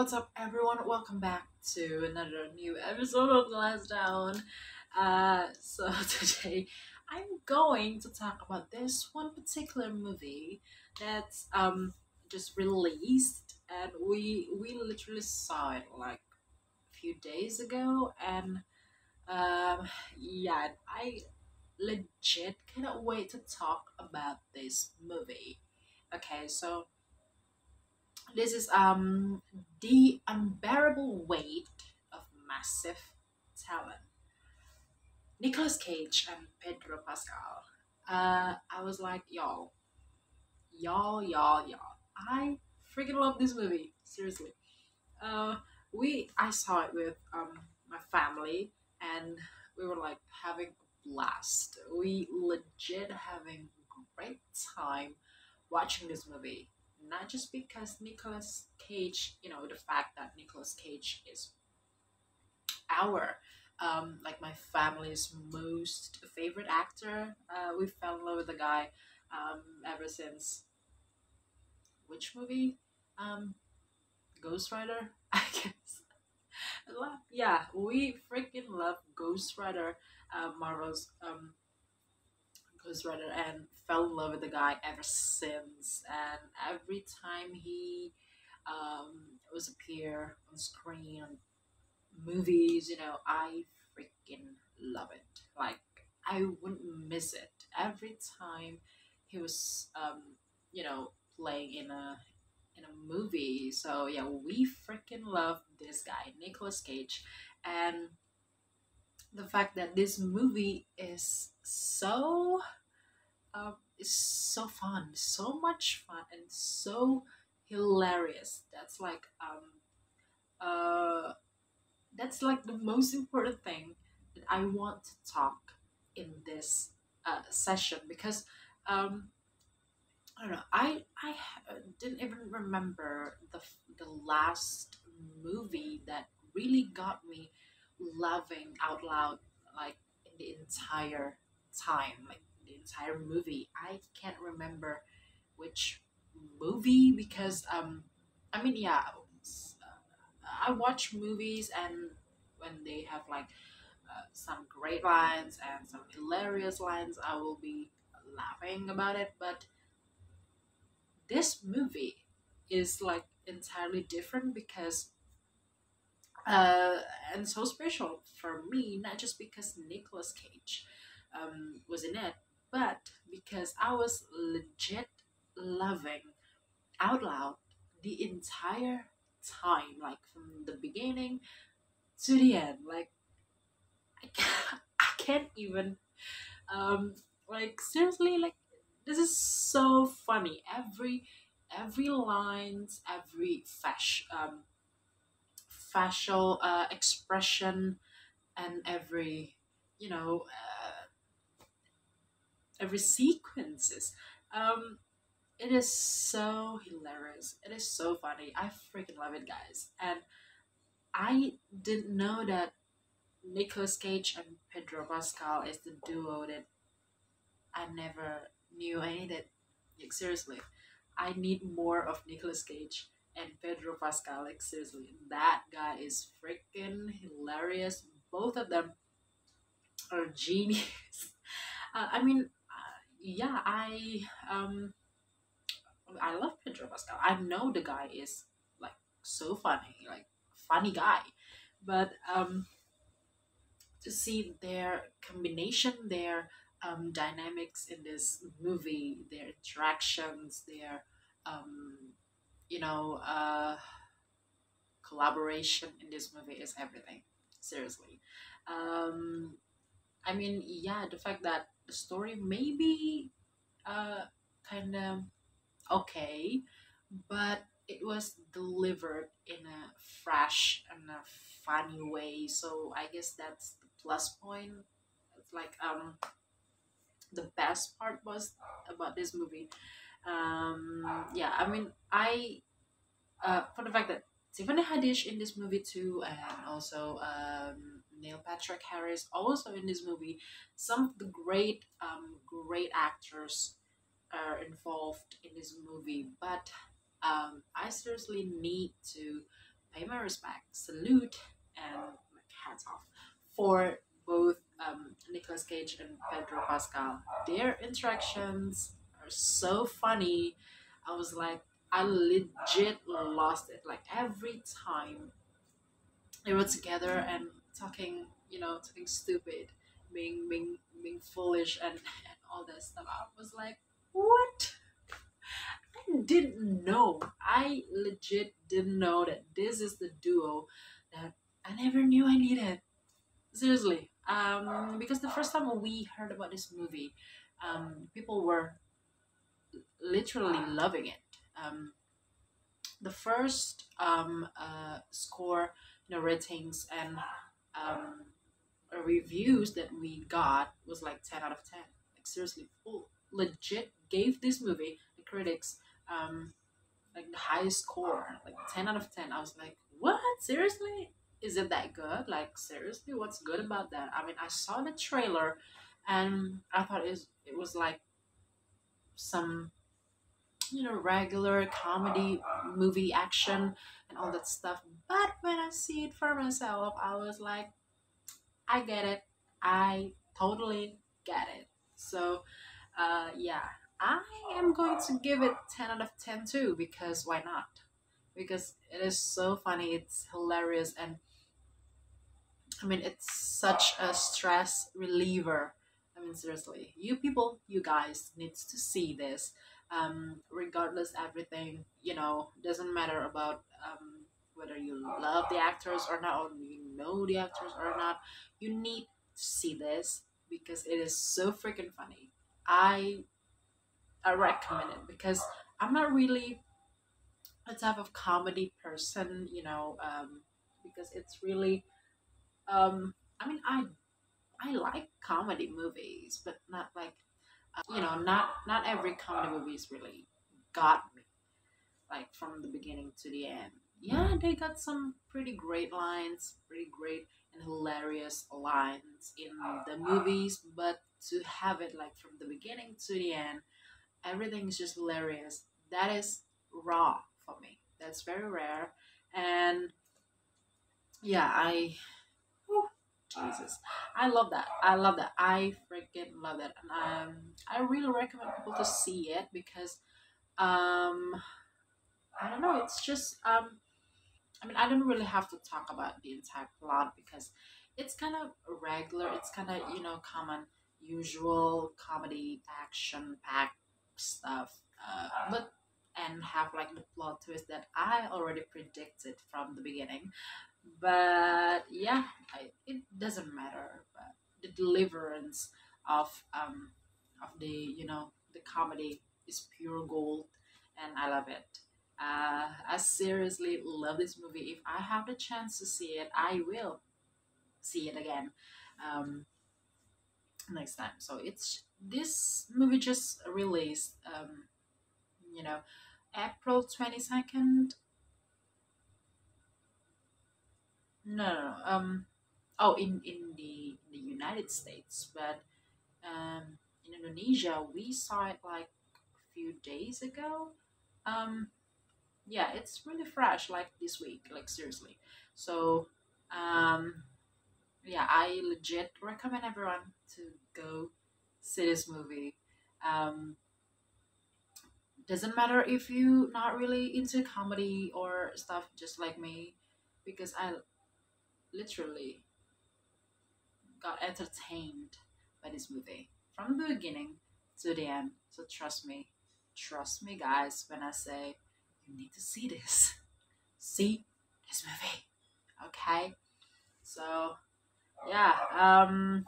what's up, everyone? Welcome back to another new episode of Glass Down. Uh, so today I'm going to talk about this one particular movie that's um just released, and we we literally saw it like a few days ago, and um yeah, I legit cannot wait to talk about this movie. Okay, so this is um the unbearable weight of massive talent. Nicolas Cage and Pedro Pascal. Uh, I was like, y'all, y'all, y'all, y'all. I freaking love this movie. Seriously. Uh, we I saw it with um my family, and we were like having a blast. We legit having great time watching this movie not just because Nicolas Cage, you know, the fact that Nicolas Cage is our um, like my family's most favorite actor. Uh, we fell in love with the guy um, ever since which movie? Um, Ghost Rider, I guess. yeah, we freaking love Ghost Rider, uh, Marvel's um, Ghost Rider and fell in love with the guy ever since. And every time he um, was appear on screen on movies, you know, I freaking love it. Like I wouldn't miss it every time he was, um, you know, playing in a in a movie. So yeah, we freaking love this guy, Nicolas Cage, and the fact that this movie is so um, is so fun, so much fun, and so hilarious. That's like um, uh, that's like the most important thing that I want to talk in this uh, session because um, I don't know. I I didn't even remember the the last movie that really got me laughing out loud like the entire time like the entire movie. I can't remember which movie because um i mean yeah i watch movies and when they have like uh, some great lines and some hilarious lines i will be laughing about it. But this movie is like entirely different because uh, and so special for me, not just because Nicolas Cage um, was in it, but because I was legit loving out loud the entire time, like from the beginning to the end. Like I can't, I can't even, um, like seriously, like this is so funny. Every every lines, every fash, um, facial uh, expression and every you know uh, every sequences. Um it is so hilarious. It is so funny. I freaking love it guys. And i didn't know that Nicolas Cage and Pedro Pascal is the duo that I never knew I needed. Like seriously, I need more of Nicolas Cage and Pedro Pascal. Like seriously, that guy is freaking hilarious. Both of them are genius. Uh, I mean, uh, yeah, I um, I love Pedro Pascal. I know the guy is like so funny, like funny guy, but um, to see their combination, their um, dynamics in this movie, their interactions, their um, you know, uh, collaboration in this movie is everything. Seriously. Um, I mean, yeah, the fact that the story may be uh, kind of okay, but it was delivered in a fresh and a funny way. So I guess that's the plus point. It's like um, the best part was about this movie um, yeah, I mean, I uh, for the fact that Tiffany Haddish in this movie too, and also um, Neil Patrick Harris also in this movie. Some of the great, um, great actors are involved in this movie, but um, I seriously need to pay my respect, salute, and hats off for both um, Nicolas Cage and Pedro Pascal. Their interactions so funny. I was like, I legit lost it. Like every time they were together and talking, you know, talking stupid, being being being foolish and, and all that stuff. I was like, what? I didn't know. I legit didn't know that this is the duo that I never knew I needed. Seriously. Um, because the first time we heard about this movie, um, people were literally loving it. Um, the first um, uh, score, you know, ratings and um, reviews that we got was like 10 out of 10. Like seriously, people legit gave this movie, the critics, um, like the highest score, like 10 out of 10. I was like, what? Seriously? Is it that good? Like seriously, what's good about that? I mean, I saw the trailer and I thought it was, it was like some you know regular comedy movie action and all that stuff. But when i see it for myself i was like i get it. I totally get it. So uh, yeah i am going to give it 10 out of 10 too because why not? Because it is so funny it's hilarious and i mean it's such a stress reliever. I mean seriously you people you guys needs to see this um, regardless everything you know doesn't matter about um, whether you love the actors or not or you know the actors or not you need to see this because it is so freaking funny. I i recommend it because i'm not really a type of comedy person you know um, because it's really um, i mean i i like comedy movies but not like you know, not not every comedy movies really got me, like from the beginning to the end. Yeah, they got some pretty great lines, pretty great and hilarious lines in the movies, but to have it like from the beginning to the end, everything is just hilarious. That is raw for me. That's very rare, and yeah, I Jesus. I love that. I love that. I freaking love that. And um, I really recommend people to see it because um, I don't know. It's just um, I mean, I don't really have to talk about the entire plot because it's kind of regular. It's kind of you know common, usual comedy, action packed stuff. Uh, but and have like the plot twist that I already predicted from the beginning but yeah I, it doesn't matter but the deliverance of um of the you know the comedy is pure gold and i love it. Uh, i seriously love this movie. If i have the chance to see it i will see it again um, next time. So it's this movie just released um, you know april 22nd No, no, no. Um, oh, in in the in the United States, but um, in Indonesia, we saw it like a few days ago. Um, yeah, it's really fresh, like this week, like seriously. So, um, yeah, I legit recommend everyone to go see this movie. Um, doesn't matter if you not really into comedy or stuff, just like me, because I literally got entertained by this movie from the beginning to the end. So trust me, trust me, guys, when I say you need to see this. See this movie, okay? So, yeah, um,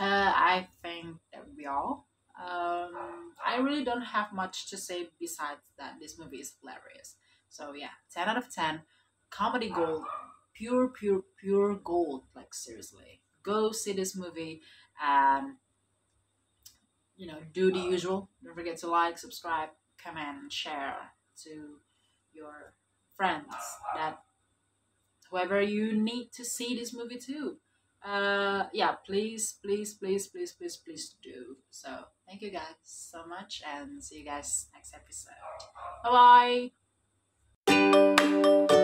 uh, I think that we all. Um, I really don't have much to say besides that this movie is hilarious. So yeah, ten out of ten, comedy gold pure, pure, pure gold. Like seriously, go see this movie and you know do the usual. Don't forget to like, subscribe, comment, and share to your friends that whoever you need to see this movie too. Uh, yeah, please, please, please, please, please, please do. So thank you guys so much, and see you guys next episode. Bye bye.